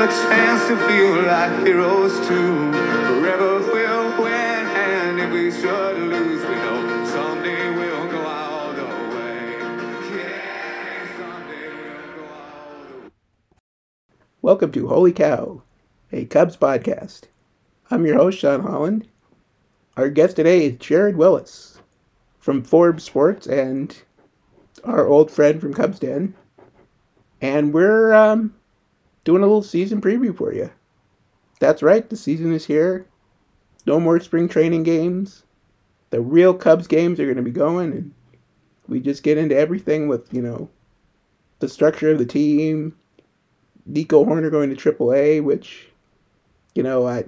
a chance to feel like heroes too. Forever we'll win, and if we should lose, we know someday we'll go all the way. Yeah. Welcome to Holy Cow, a Cubs podcast. I'm your host, Sean Holland. Our guest today is Jared Wyllys from Forbes Sports and our old friend from Cubs Den. And we're um, doing a little season preview for you. That's right, the season is here. No more spring training games. The real Cubs games are going to be going, and we just get into everything with, you know, the structure of the team, Nico Hoerner going to AAA, which, you know, I,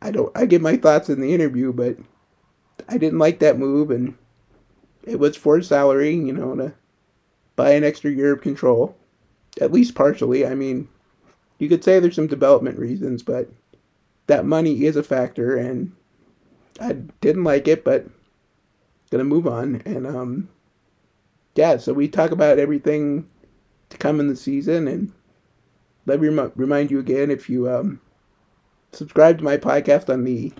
I don't, I give my thoughts in the interview, but I didn't like that move, and it was for salary, you know, to buy an extra year of control, at least partially. I mean, you could say there's some development reasons, but that money is a factor, and I didn't like it, but gonna move on, and um, yeah. So we talk about everything to come in the season, and let me rem- remind you again if you um, subscribe to my podcast on the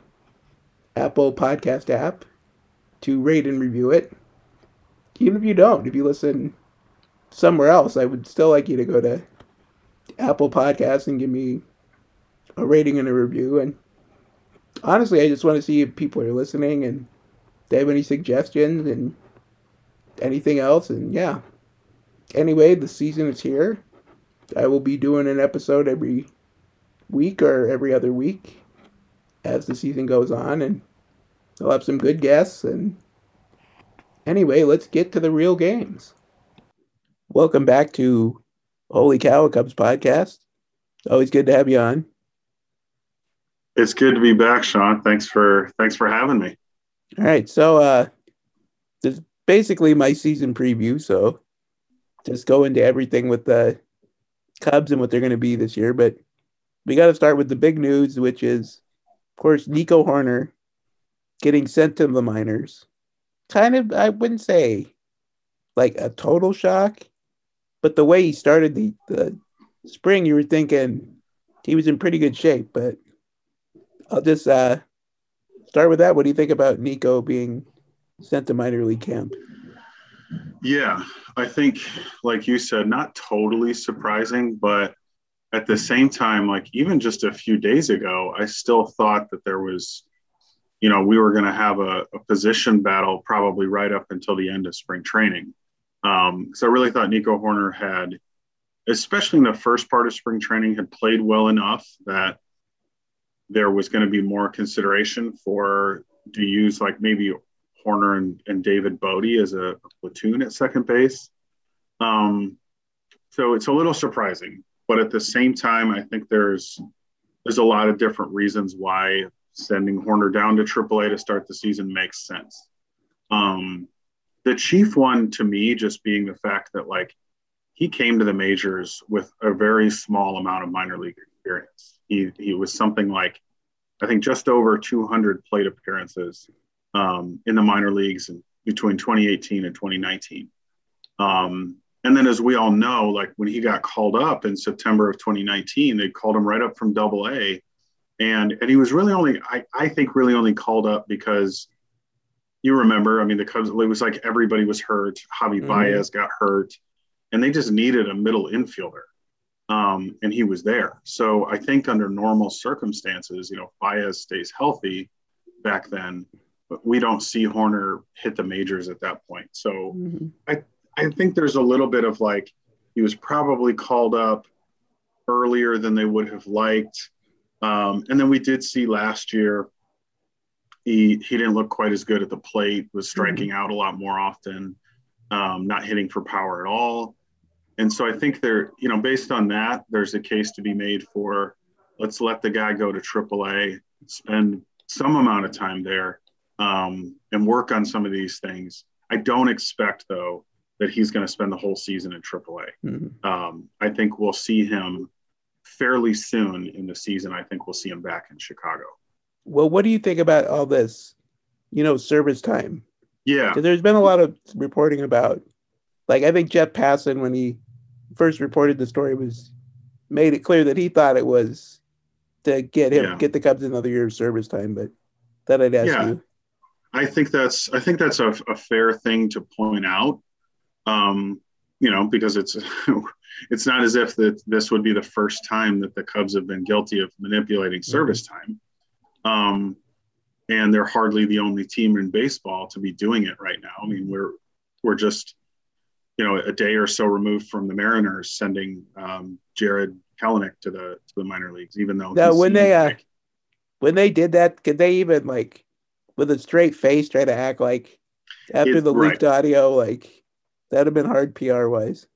Apple Podcast app to rate and review it. Even if you don't, if you listen somewhere else, I would still like you to go to Apple Podcasts and give me a rating and a review. And honestly, I just want to see if people are listening and they have any suggestions and anything else. And yeah. Anyway, the season is here. I will be doing an episode every week or every other week as the season goes on, and I'll have some good guests. And anyway, let's get to the real games. Welcome back to Holy Cow Cubs podcast. Always good to have you on. It's good to be back, Sean. Thanks for thanks for having me. All right, so uh, this is basically my season preview. So just go into everything with the Cubs and what they're going to be this year. But we got to start with the big news, which is, of course, Nico Hoerner getting sent to the minors. Kind of, I wouldn't say like a total shock, but the way he started the, the spring, you were thinking he was in pretty good shape. But I'll just uh, start with that. What do you think about Nico being sent to minor league camp? Yeah, I think, like you said, not totally surprising, but at the same time, like even just a few days ago, I still thought that there was, you know, we were going to have a, a, position battle probably right up until the end of spring training. Um, so I really thought Nico Hoerner had, especially in the first part of spring training, had played well enough that there was going to be more consideration for to use like maybe Hoerner and, and David Bote as a, a platoon at second base. Um, so it's a little surprising, but at the same time, I think there's there's a lot of different reasons why sending Hoerner down to AAA to start the season makes sense. Um, the chief one to me just being the fact that like he came to the majors with a very small amount of minor league experience. He he was something like I think just over 200 plate appearances um, in the minor leagues in, between 2018 and 2019. Um, and then, as we all know, like when he got called up in September of 2019, they called him right up from Double A, and and he was really only, I, I think, really only called up because you remember, I mean, the Cubs. It was like everybody was hurt. Javi mm-hmm. Baez got hurt, and they just needed a middle infielder, um, and he was there. So I think under normal circumstances, you know, Baez stays healthy back then but we don't see Hoerner hit the majors at that point. So mm-hmm. I I think there's a little bit of like he was probably called up earlier than they would have liked. Um, and then we did see last year he he didn't look quite as good at the plate, was striking mm-hmm. out a lot more often, um, not hitting for power at all. And so I think there, you know, based on that, there's a case to be made for let's let the guy go to AAA, spend some amount of time there, um, and work on some of these things. I don't expect though that he's going to spend the whole season in AAA. Mm-hmm. Um, I think we'll see him fairly soon in the season. I think we'll see him back in Chicago. Well, what do you think about all this? You know, service time. Yeah, there's been a lot of reporting about, like I think Jeff Passan when he first reported the story was made it clear that he thought it was to get him Yeah. get the Cubs another year of service time. But that I'd ask Yeah. you. I think that's I think that's a, a fair thing to point out. Um, you know, because it's it's not as if that this would be the first time that the Cubs have been guilty of manipulating service time. Um, and they're hardly the only team in baseball to be doing it right now. I mean, we're we're just you know a day or so removed from the Mariners sending um, Jarred Kelenic to the to the minor leagues, even though Now, when they, uh, like- When they did that, could they even like with a straight face try to act like after It- the right. leaked audio, like that'd have been hard PR wise.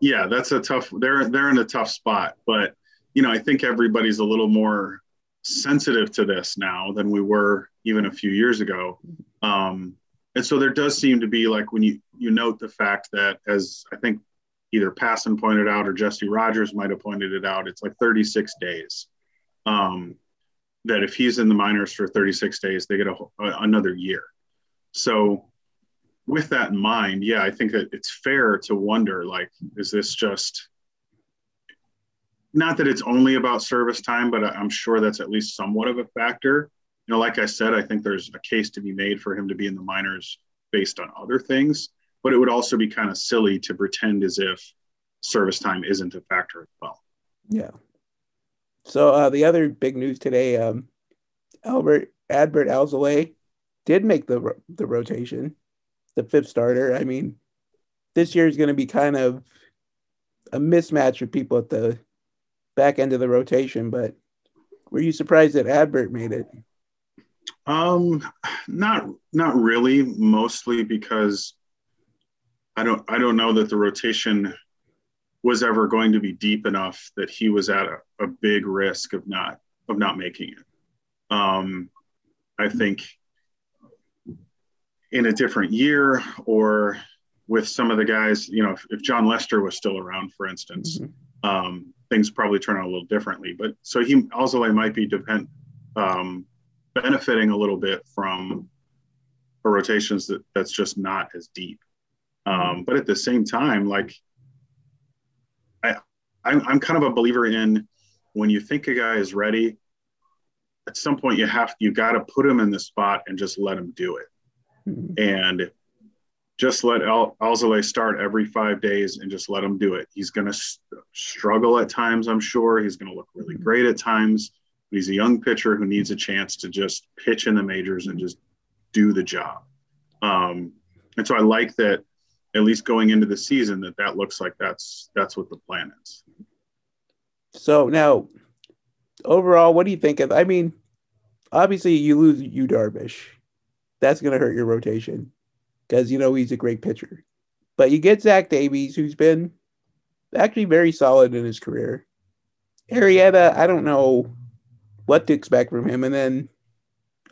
yeah that's a tough they're they're in a tough spot but you know i think everybody's a little more sensitive to this now than we were even a few years ago. Um and so there does seem to be like when you you note the fact that as i think either Passan pointed out or Jesse Rogers might have pointed it out it's like 36 days. Um that if he's in the minors for 36 days they get a, a another year. So with that in mind, yeah, I think that it's fair to wonder like, is this just not that it's only about service time, but I'm sure that's at least somewhat of a factor. You know, like I said, I think there's a case to be made for him to be in the minors based on other things, but it would also be kind of silly to pretend as if service time isn't a factor as well. Yeah. So uh, the other big news today, um, Albert Adbert Alzolay did make the ro- the rotation, the fifth starter. I mean, this year is going to be kind of a mismatch of people at the back end of the rotation. But were you surprised that Adbert made it? Um, not not really. Mostly because I don't I don't know that the rotation was ever going to be deep enough that he was at a, a big risk of not of not making it. Um, I think in a different year or with some of the guys, you know, if, if Jon Lester was still around, for instance, Mhm. um, things probably turn out a little differently. But so he also might be depend um, benefiting a little bit from a rotations that that's just not as deep. Um, but at the same time, like I, I'm, I'm kind of a believer in when you think a guy is ready, at some point you have you got to put him in the spot and just let him do it Mhm. and just let Al- Alzolay start every five days and just let him do it. He's going to s- struggle at times, I'm sure. He's going to look really great at times. But he's a young pitcher who needs a chance to just pitch in the majors and just do the job. Um, and so I like that, at least going into the season, that that looks like that's that's what the plan is. So now, overall, what do you think of? I mean, obviously, you lose you Darvish. That's going to hurt your rotation because you know he's a great pitcher. But you get Zach Davies, who's been actually very solid in his career. Arrieta, I don't know what to expect from him, and then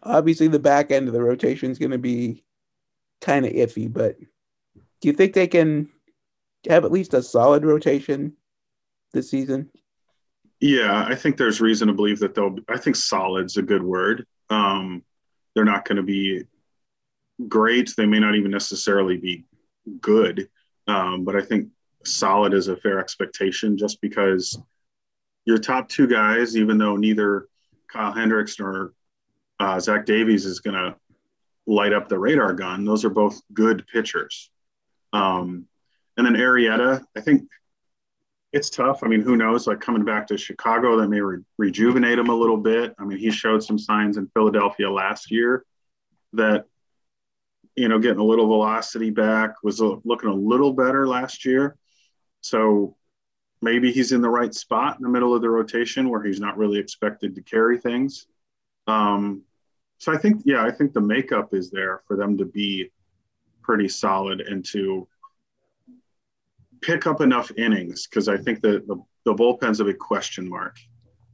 obviously the back end of the rotation is going to be kind of iffy. But do you think they can have at least a solid rotation this season? Yeah, I think there's reason to believe that they'll. I think solid's a good word. Um, they're not going to be great. They may not even necessarily be good, um, but I think solid is a fair expectation. Just because your top two guys, even though neither Kyle Hendricks nor uh, Zach Davies is going to light up the radar gun, those are both good pitchers. Um, and then Arrieta, I think it's tough. I mean, who knows? Like coming back to Chicago, that may re- rejuvenate him a little bit. I mean, he showed some signs in Philadelphia last year that, you know, getting a little velocity back was looking a little better last year. So maybe he's in the right spot in the middle of the rotation where he's not really expected to carry things. Um, so I think, yeah, I think the makeup is there for them to be pretty solid and to pick up enough innings because I think that the, the bullpen's a big question mark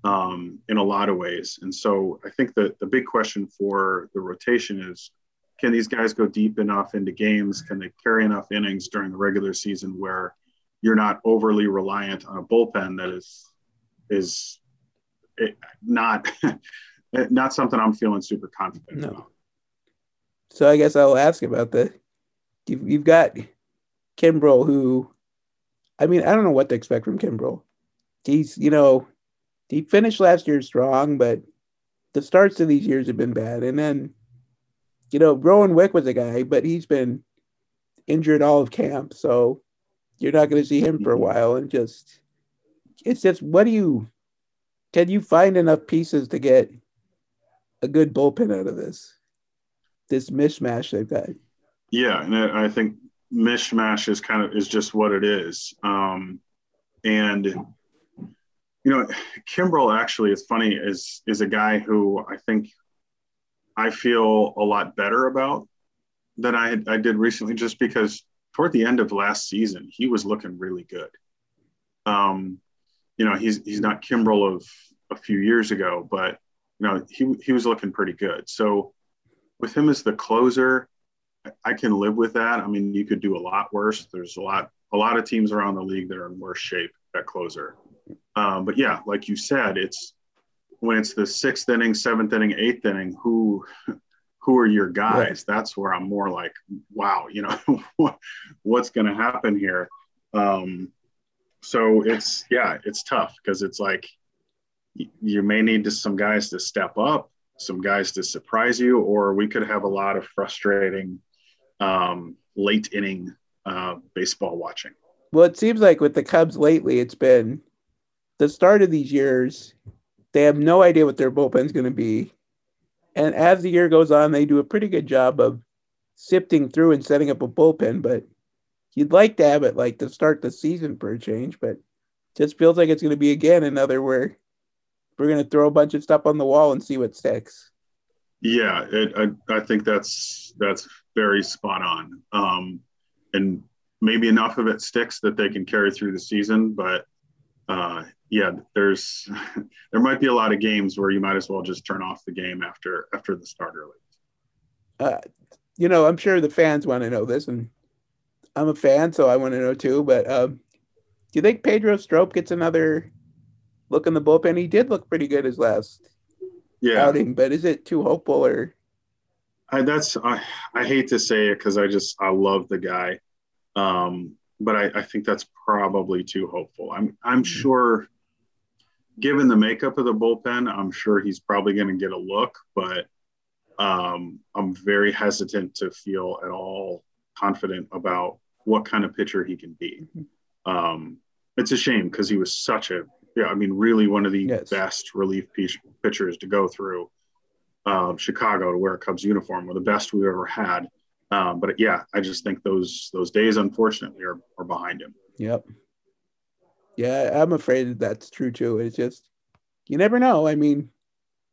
um, in a lot of ways. And so I think that the big question for the rotation is can these guys go deep enough into games? Can they carry enough innings during the regular season where you're not overly reliant on a bullpen that is is not not something I'm feeling super confident No. about. So I guess I'll ask about the. You've, you've got Kimbrel, who, I mean, I don't know what to expect from Kimbrel. he's you know he finished last year strong, but the starts to these years have been bad. And then you know Rowan Wick was a guy, but he's been injured all of camp, so you're not going to see him for a Mhm. while. And just it's just what do you can you find enough pieces to get a good bullpen out of this this mishmash they've got? Yeah, and I I think mishmash is kind of is just what it is. Um, and you know, Kimbrel actually is funny is is a guy who I think I feel a lot better about than I I did recently, just because toward the end of last season he was looking really good. Um, you know, he's he's not Kimbrel of a few years ago, but you know he he was looking pretty good. So with him as the closer, I- can live with that. I mean, you could do a lot worse. There's a lot a lot of teams around the league that are in worse shape at closer. Um, but yeah, like you said, it's when it's the sixth inning, seventh inning, eighth inning, who who are your guys? That's where I'm more like, wow, you know, what's going to happen here? Um, so it's yeah, it's tough because it's like you may need to, some guys to step up, some guys to surprise you, or we could have a lot of frustrating um, late inning uh, baseball watching. Well, it seems like with the Cubs lately, it's been the start of these years, they have no idea what their bullpen's going to be. And as the year goes on, they do a pretty good job of sifting through and setting up a bullpen. But you'd like to have it like to start the season for a change, but just feels like it's going to be again another where we're going to throw a bunch of stuff on the wall and see what sticks. Yeah, it, I, I think that's that's very spot on. Um, and maybe enough of it sticks that they can carry through the season. But uh, yeah, there's there might be a lot of games where you might as well just turn off the game after after the starter leaves. Uh, you know, I'm sure the fans want to know this, and I'm a fan, so I want to know too. But um, do you think Pedro Strop gets another look in the bullpen? He did look pretty good his last Yeah, outing, but is it too hopeful or? I, that's I, I hate to say it because I just I love the guy, um, but I, I think that's probably too hopeful. I'm I'm sure, given the makeup of the bullpen, I'm sure he's probably going to get a look, but um, I'm very hesitant to feel at all confident about what kind of pitcher he can be. Um, it's a shame because he was such a yeah, I mean, really one of the Yes. best relief pitchers to go through um, Chicago to wear a Cubs uniform were the best we've ever had. Um, but yeah, I just think those those days, unfortunately, are, are behind him. Yep. Yeah, I'm afraid that's true too. It's just you never know. I mean,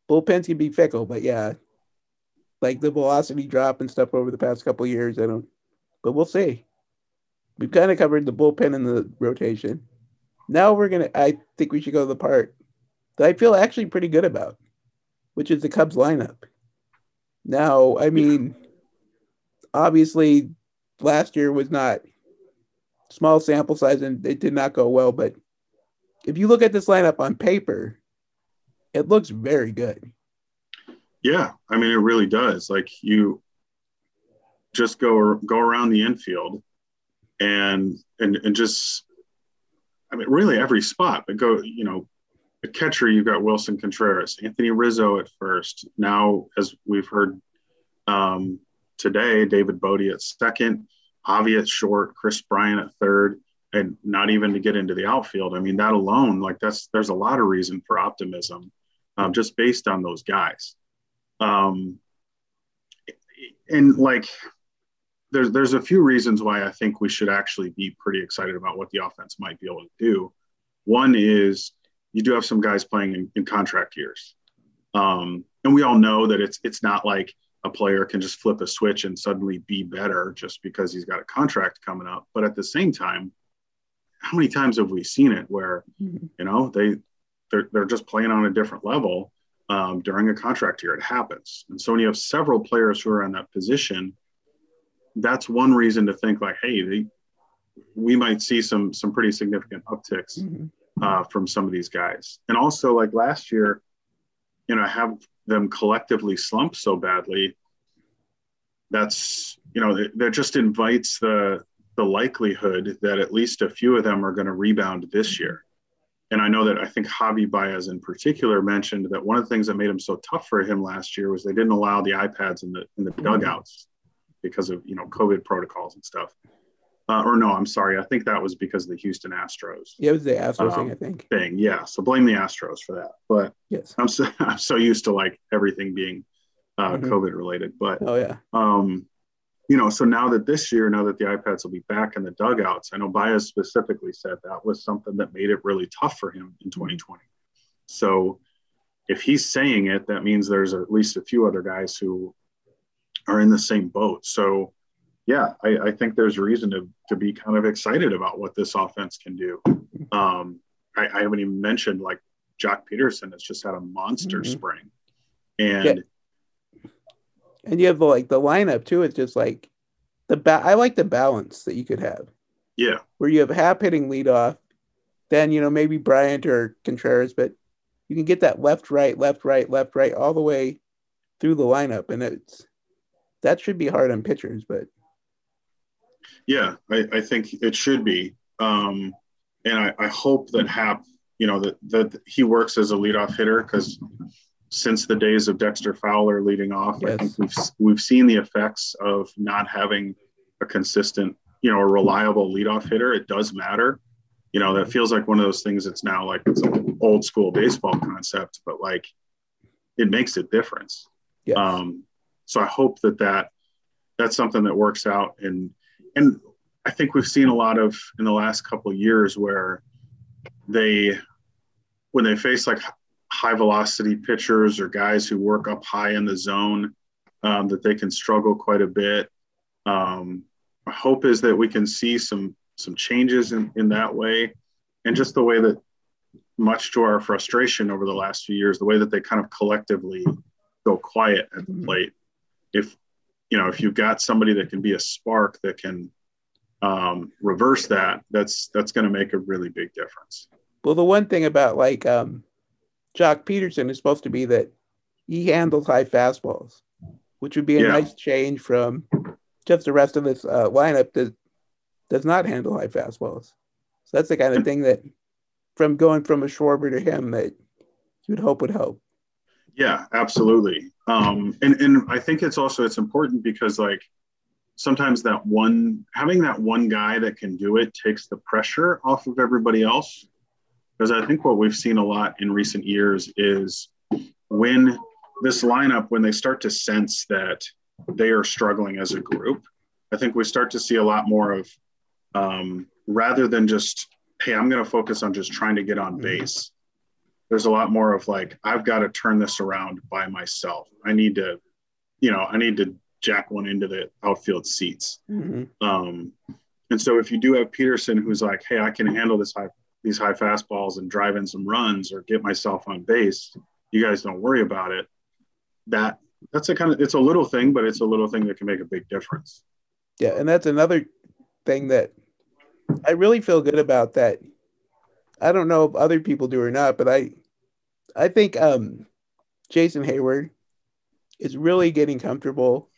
bullpens can be fickle, but yeah, like the velocity drop and stuff over the past couple of years, I don't. But we'll see. We've kind of covered the bullpen and the rotation. Now we're gonna. I think we should go to the part that I feel actually pretty good about, which is the Cubs lineup. Now, I mean, obviously, last year was not small sample size and it did not go well. But if you look at this lineup on paper, it looks very good. Yeah, I mean, it really does. Like you just go go around the infield, and and and just, I mean, really every spot. But go, you know, catcher you've got Willson Contreras, Anthony Rizzo at first. Now, as we've heard um, today, David Bote at second, Avi at short, Kris Bryant at third, and not even to get into the outfield. I mean, that alone, like that's there's a lot of reason for optimism, um, just based on those guys. Um, and like, there's there's a few reasons why I think we should actually be pretty excited about what the offense might be able to do. One is you do have some guys playing in, in contract years, um, and we all know that it's it's not like a player can just flip a switch and suddenly be better just because he's got a contract coming up. But at the same time, how many times have we seen it where Mhm. you know they they're, they're just playing on a different level um, during a contract year. It happens. And so when you have several players who are in that position, that's one reason to think like, hey, they, we might see some some pretty significant upticks Mhm. uh, from some of these guys. And also like last year, you know, have them collectively slump so badly. That's you know that, just invites the the likelihood that at least a few of them are going to rebound this year. and I know that I think Javi Baez in particular mentioned that one of the things that made him so tough for him last year was they didn't allow the iPads in the in the dugouts because of you know COVID protocols and stuff. Uh, or no, I'm sorry, I think that was because of the Houston Astros. Yeah, it was the Astros Um, thing, I think. Thing, yeah. So blame the Astros for that. But Yes. I'm so I'm so used to like everything being uh, Mhm. COVID related. But Oh yeah. um, you know, so now that this year, now that the iPads will be back in the dugouts, I know Baez specifically said that was something that made it really tough for him in 2020. So if he's saying it, that means there's at least a few other guys who are in the same boat. So yeah, I, I think there's reason to, to be kind of excited about what this offense can do. Um, I, I haven't even mentioned like Joc Pederson has just had a monster Mhm. spring. And Yeah. And you have the, like the lineup too. It's just like the ba- I like the balance that you could have yeah, where you have Happ hitting leadoff, then you know maybe Bryant or Contreras, but you can get that left right left right left right all the way through the lineup, and it's that should be hard on pitchers. But Yeah, I, I think it should be. Um, and I, I hope that Happ, you know, that, that he works as a leadoff hitter because since the days of Dexter Fowler leading off, I think we've we've seen the effects of not having a consistent, you know, a reliable leadoff hitter. It does matter. You know, that feels like one of those things that's now like it's an old school baseball concept, but like it makes a difference. yes, Um, so I hope that that that's something that works out. And and I think we've seen a lot of in the last couple of years where they when they face like high velocity pitchers or guys who work up high in the zone um, that they can struggle quite a bit. Um, my hope is that we can see some some changes in, in that way and just the way that much to our frustration over the last few years the way that they kind of collectively go quiet at the Mhm. plate if you know if you've got somebody that can be a spark that can um, reverse that that's that's going to make a really big difference well, the one thing about like um, Joc Pederson is supposed to be that he handles high fastballs, which would be a Yeah. nice change from just the rest of this uh, lineup that does not handle high fastballs. So that's the kind of thing that, from going from a Schwarber to him, that you would hope would help. Yeah, absolutely. Um, and and I think it's also it's important because like sometimes that one having that one guy that can do it takes the pressure off of everybody else. Because I think what we've seen a lot in recent years is when this lineup when they start to sense that they are struggling as a group, I think we start to see a lot more of um, rather than just hey, I'm going to focus on just trying to get on base there's a lot more of like i've got to turn this around by myself i need to you know i need to jack one into the outfield seats Mhm. um, and so if you do have pederson who's like hey i can handle this high these high fastballs and drive in some runs or get myself on base you guys don't worry about it that that's a kind of it's a little thing but it's a little thing that can make a big difference Yeah, and that's another thing that I really feel good about. That I don't know if other people do or not, but I, I think um, Jason Heyward is really getting comfortable,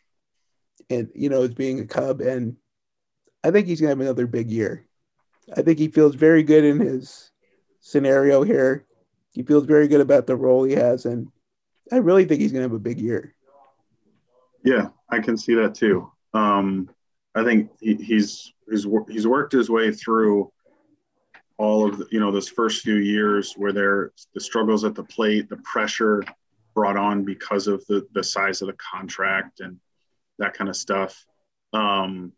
and you know, as being a Cub, and I think he's gonna have another big year. I think he feels very good in his scenario here. He feels very good about the role he has, and I really think he's gonna have a big year. Yeah, I can see that too. Um, I think he, he's he's he's worked his way through all of the, you know those first few years where there the struggles at the plate, the pressure brought on because of the the size of the contract and that kind of stuff. Um,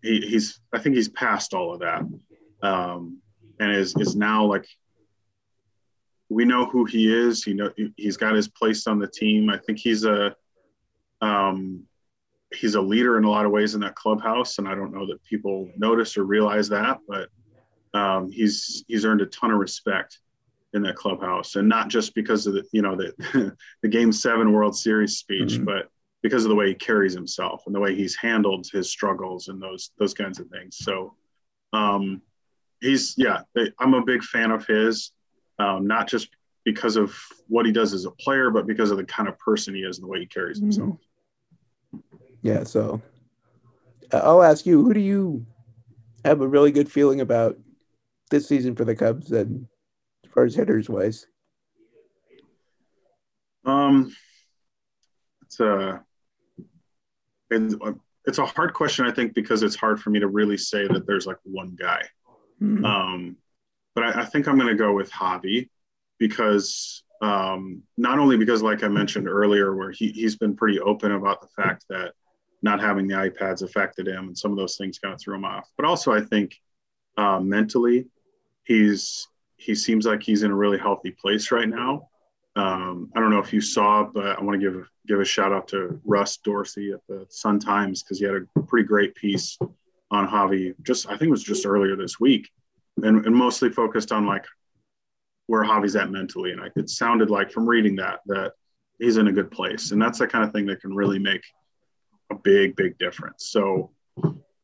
he, he's I think he's past all of that, um, and is is now like we know who he is. He know he's got his place on the team. I think he's a um, he's a leader in a lot of ways in that clubhouse, and I don't know that people notice or realize that, but um, he's he's earned a ton of respect in that clubhouse, and not just because of the you know the the Game Seven World Series speech, Mhm. but because of the way he carries himself and the way he's handled his struggles and those those kinds of things. So um, he's yeah, I'm a big fan of his, um, not just because of what he does as a player, but because of the kind of person he is and the way he carries Mhm. himself. Yeah, so uh, I'll ask you, who do you have a really good feeling about this season for the Cubs and as far as hitters wise? Um, it's a it's, it's a hard question, I think, because it's hard for me to really say that there's like one guy. Mhm. Um, but I, I think I'm going to go with Javi because um, not only because, like I mentioned earlier, where he, he's been pretty open about the fact that not having the iPads affected him and some of those things kind of threw him off, but also I think uh, mentally he's he seems like he's in a really healthy place right now. Um, I don't know if you saw, but I want to give give a shout out to Russ Dorsey at the Sun Times because he had a pretty great piece on Javi. Just I think it was just earlier this week, and, and mostly focused on like where Javi's at mentally. And I, it sounded like from reading that that he's in a good place, and that's the kind of thing that can really make a big big difference. So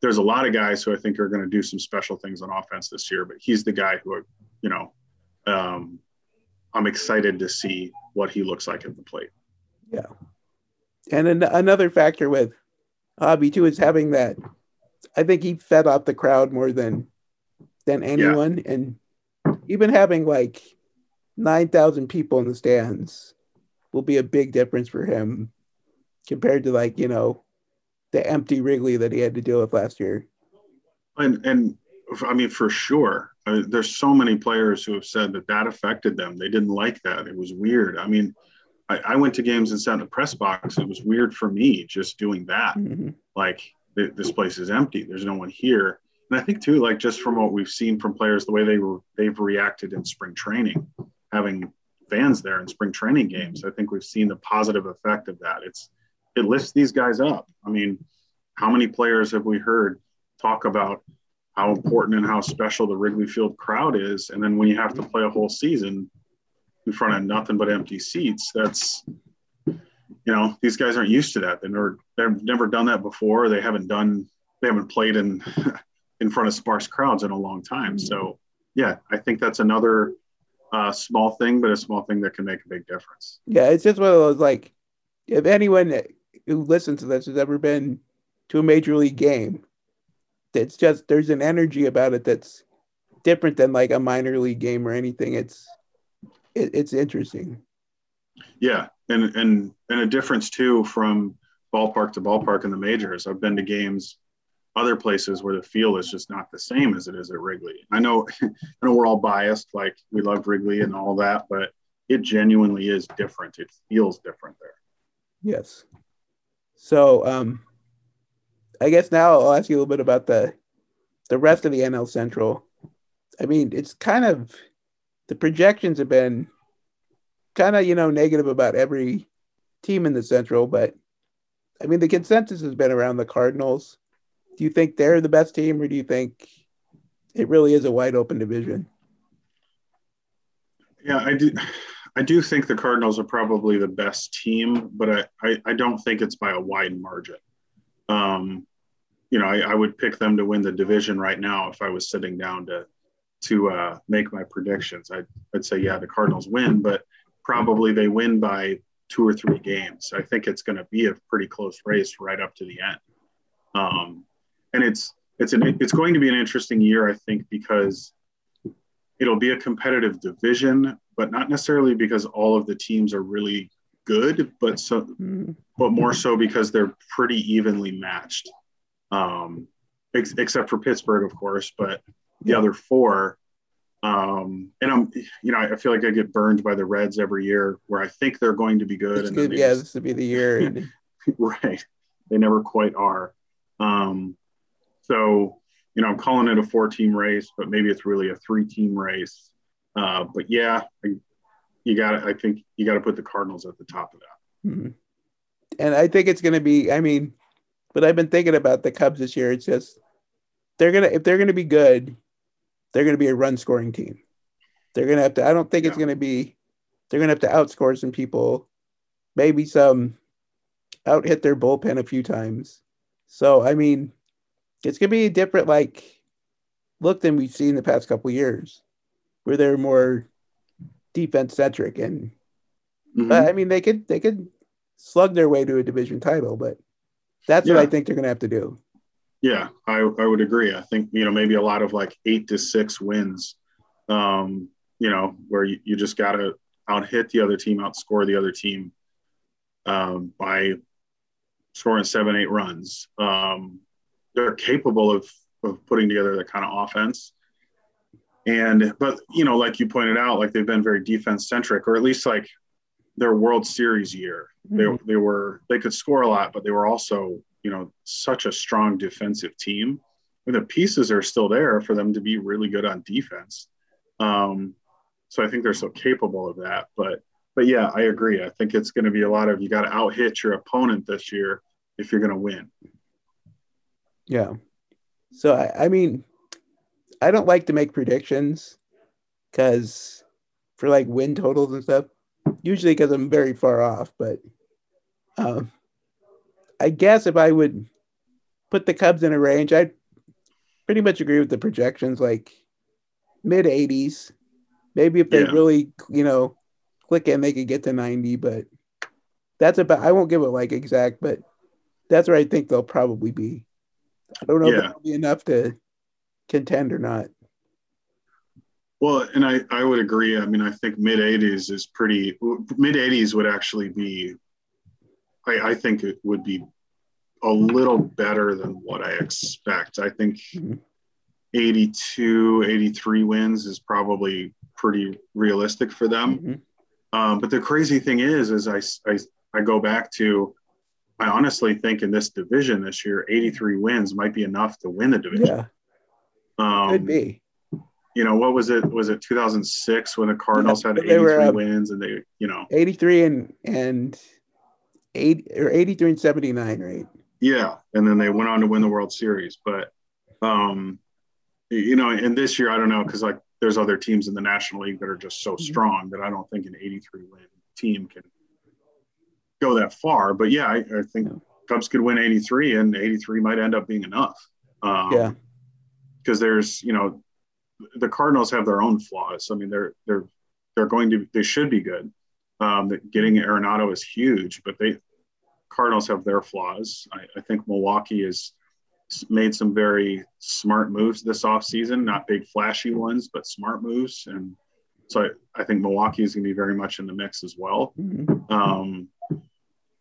there's a lot of guys who I think are going to do some special things on offense this year, but he's the guy who you know. Um, I'm excited to see what he looks like at the plate. Yeah. And an- another factor with Hobby too is having that. I think he fed off the crowd more than than anyone, and even having like nine thousand people in the stands will be a big difference for him compared to like you know the empty Wrigley that he had to deal with last year. And and I mean for sure, I mean, there's so many players who have said that that affected them. They didn't like that. It was weird. I mean, I, I went to games and sat in the press box. It was weird for me just doing that. Mhm. Like th- this place is empty. There's no one here. And I think too, like just from what we've seen from players, the way they were they've reacted in spring training, having fans there in spring training games, I think we've seen the positive effect of that. It's it lifts these guys up. I mean, how many players have we heard talk about how important and how special the Wrigley Field crowd is, and then when you have to play a whole season in front of nothing but empty seats, that's you know these guys aren't used to that. They never they've never done that before. They haven't done they haven't played in in front of sparse crowds in a long time. So yeah, I think that's another uh, small thing, but a small thing that can make a big difference. Yeah, it's just one of those like, if anyone who listens to this has ever been to a major league game, it's just there's an energy about it that's different than like a minor league game or anything. It's it, it's interesting. Yeah, and and and a difference too from ballpark to ballpark in the majors. I've been to games other places where the feel is just not the same as it is at Wrigley. I know I know we're all biased, like we love Wrigley and all that, but it genuinely is different. It feels different there. Yes. So um, I guess now I'll ask you a little bit about the the rest of the NL Central. I mean, it's kind of the projections have been kind of you know negative about every team in the Central, but I mean the consensus has been around the Cardinals. Do you think they're the best team, or do you think it really is a wide open division? Yeah, I do. I do think the Cardinals are probably the best team, but I, I, I don't think it's by a wide margin. Um, you know, I, I would pick them to win the division right now if I was sitting down to to uh, make my predictions. I'd, I'd say, yeah, the Cardinals win, but probably they win by two or three games. I think it's going to be a pretty close race right up to the end. Um, and it's it's an it's going to be an interesting year, I think, because it'll be a competitive division, but not necessarily because all of the teams are really good, but so Mm, but more so because they're pretty evenly matched. Um, ex- except for Pittsburgh, of course, but the other four. Um, and I'm, you know, I feel like I get burned by the Reds every year, where I think they're going to be good, It's and good. Yeah, just- this would be the year. Right, they never quite are. Um, so, you know, I'm calling it a four-team race, but maybe it's really a three-team race. Uh, but yeah, I, you got to I think you got to put the Cardinals at the top of that. Mhm. And I think it's going to be, I mean, but I've been thinking about the Cubs this year. It's just, they're going to, if they're going to be good, they're going to be a run scoring team. They're going to have to, I don't think it's going to be, they're going to have to outscore some people, maybe some out hit their bullpen a few times. So, I mean, it's going to be a different, like, look than we've seen the past couple years where they're more defense centric and Mhm. but I mean, they could they could slug their way to a division title, but that's what I think they're going to have to do. Yeah, I, I would agree. I think, you know, maybe a lot of like eight to six wins. Um, you know, where you, you just got to out hit the other team, outscore the other team um, by scoring seven, eight runs. Um, they're capable of, of putting together that kind of offense. And, but, you know, like you pointed out, like they've been very defense centric, or at least like their World Series year. Mm-hmm. They, they were, they could score a lot, but they were also, you know, such a strong defensive team. And the pieces are still there for them to be really good on defense. Um, so I think they're so capable of that. But but yeah, I agree. I think it's going to be a lot of you got to out hit your opponent this year if you're going to win. Yeah. So I, I mean, I don't like to make predictions because for like win totals and stuff, usually because I'm very far off. But um, I guess if I would put the Cubs in a range, I'd pretty much agree with the projections, like mid 80s. Maybe if they yeah. really, you know, click in, they could get to 90, but that's about, I won't give it like exact, but that's where I think they'll probably be. I don't know yeah. if that'll be enough to contend or not. Well, and I, I would agree. I mean, I think mid 80s is pretty, mid 80s would actually be, I, I think it would be a little better than what I expect. I think mm-hmm. 82, 83 wins is probably pretty realistic for them. Mm-hmm. Um, but the crazy thing is, is I, I, I go back to, I honestly think in this division this year, 83 wins might be enough to win the division. Yeah. Um, Could be. You know, what was it? Was it 2006 when the Cardinals yeah, had 83 were, uh, wins and they, you know, 83 and, and eight or 83 and 79, right? Yeah. And then they went on to win the World Series. But, um, you know, and this year, I don't know, because like there's other teams in the National League that are just so mm-hmm. strong that I don't think an 83 win team can go that far. But yeah, I, I think. Cubs could win 83, and 83 might end up being enough. Um, yeah, because there's you know the Cardinals have their own flaws. I mean, they're they're they're going to they should be good. Um, getting Arenado is huge, but they Cardinals have their flaws. I, I think Milwaukee has made some very smart moves this offseason, not big flashy ones, but smart moves. And so I, I think Milwaukee is going to be very much in the mix as well. Mm-hmm. Um,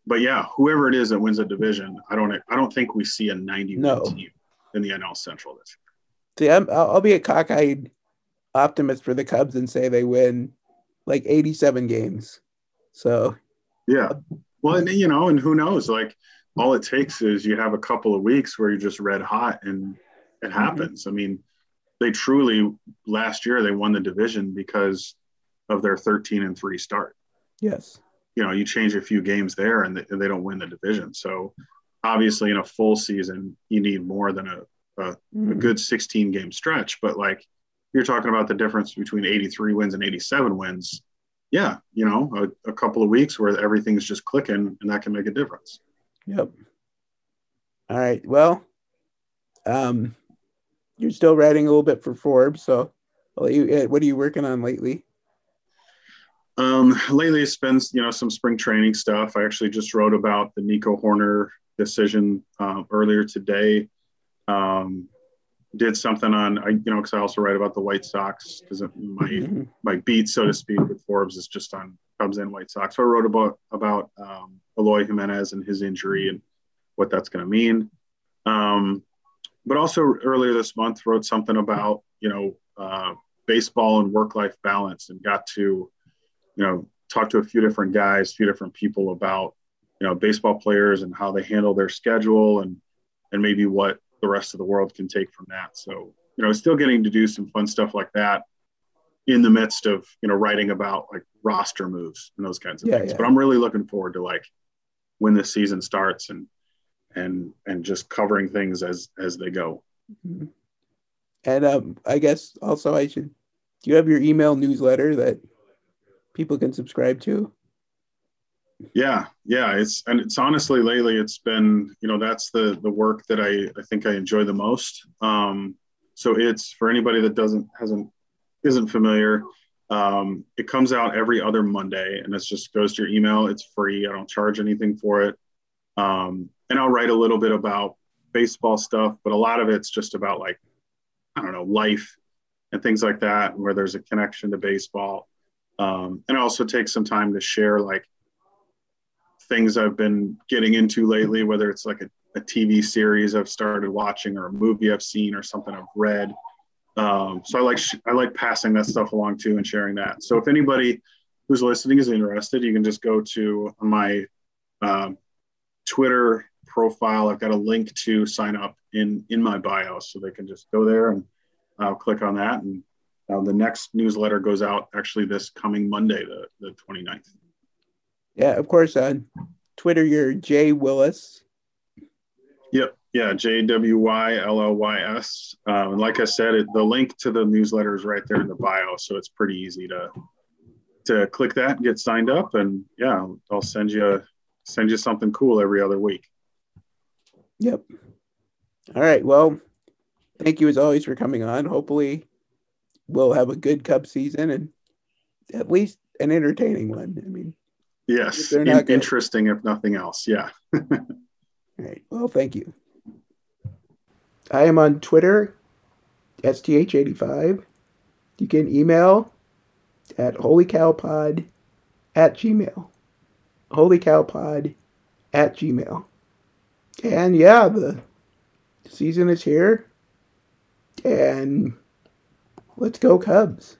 but yeah, whoever it is that wins a division, I don't I don't think we see a 90 no. team in the NL Central this year. See, I'm, I'll be a cockeyed optimist for the Cubs and say they win like 87 games. So yeah, well, and, you know, and who knows? Like all it takes is you have a couple of weeks where you're just red hot and it mm-hmm. happens. Mm-hmm. I mean, they truly last year they won the division because of their 13 and 3 start. Yes. You know, you change a few games there and they, and they don't win the division. So obviously in a full season you need more than a, a, mm-hmm. a good 16 game stretch, but like you're talking about the difference between 83 wins and 87 wins. Yeah, you know, a, a couple of weeks where everything's just clicking and that can make a difference. Yep. All right. Well, um, you're still writing a little bit for Forbes, so you, what are you working on lately? Um, lately, it's been you know some spring training stuff. I actually just wrote about the Nico Hoerner decision uh, earlier today. Um, did something on I you know because I also write about the White Sox because my mm-hmm. my beat so to speak with Forbes is just on Cubs and White Sox. So I wrote about about um, Eloy Jimenez and his injury and what that's going to mean. Um, but also earlier this month wrote something about you know uh, baseball and work life balance and got to you know talk to a few different guys, a few different people about you know baseball players and how they handle their schedule and and maybe what the rest of the world can take from that. So you know, still getting to do some fun stuff like that in the midst of you know writing about like roster moves and those kinds of yeah, things. Yeah. But I'm really looking forward to like when the season starts and and and just covering things as as they go. Mm-hmm. And um, I guess also I should. Do you have your email newsletter that people can subscribe to? Yeah, yeah. It's and it's honestly lately it's been you know that's the the work that I I think I enjoy the most. Um, so it's for anybody that doesn't hasn't isn't familiar. Um, it comes out every other Monday and it just goes to your email. It's free. I don't charge anything for it. Um, and I'll write a little bit about baseball stuff, but a lot of it's just about like, I don't know, life, and things like that, where there's a connection to baseball. Um, and also take some time to share like things I've been getting into lately, whether it's like a, a TV series I've started watching or a movie I've seen or something I've read. Um, so I like I like passing that stuff along too and sharing that. So if anybody who's listening is interested, you can just go to my um, Twitter profile. I've got a link to sign up in in my bio, so they can just go there and uh, click on that. And uh, the next newsletter goes out actually this coming Monday, the the 29th. Yeah, of course on Twitter you're Jay Wyllys. Yep. Yeah, J W Y L L Y S. Um, and like I said, it, the link to the newsletter is right there in the bio, so it's pretty easy to to click that and get signed up. And yeah, I'll send you send you something cool every other week. Yep. All right. Well, thank you as always for coming on. Hopefully, we'll have a good Cub season and at least an entertaining one. I mean, yes, in, interesting if nothing else. Yeah. All right. Well, thank you. I am on Twitter, STH85. You can email at holycowpod at gmail. Holycowpod at gmail. And yeah, the season is here. And let's go Cubs.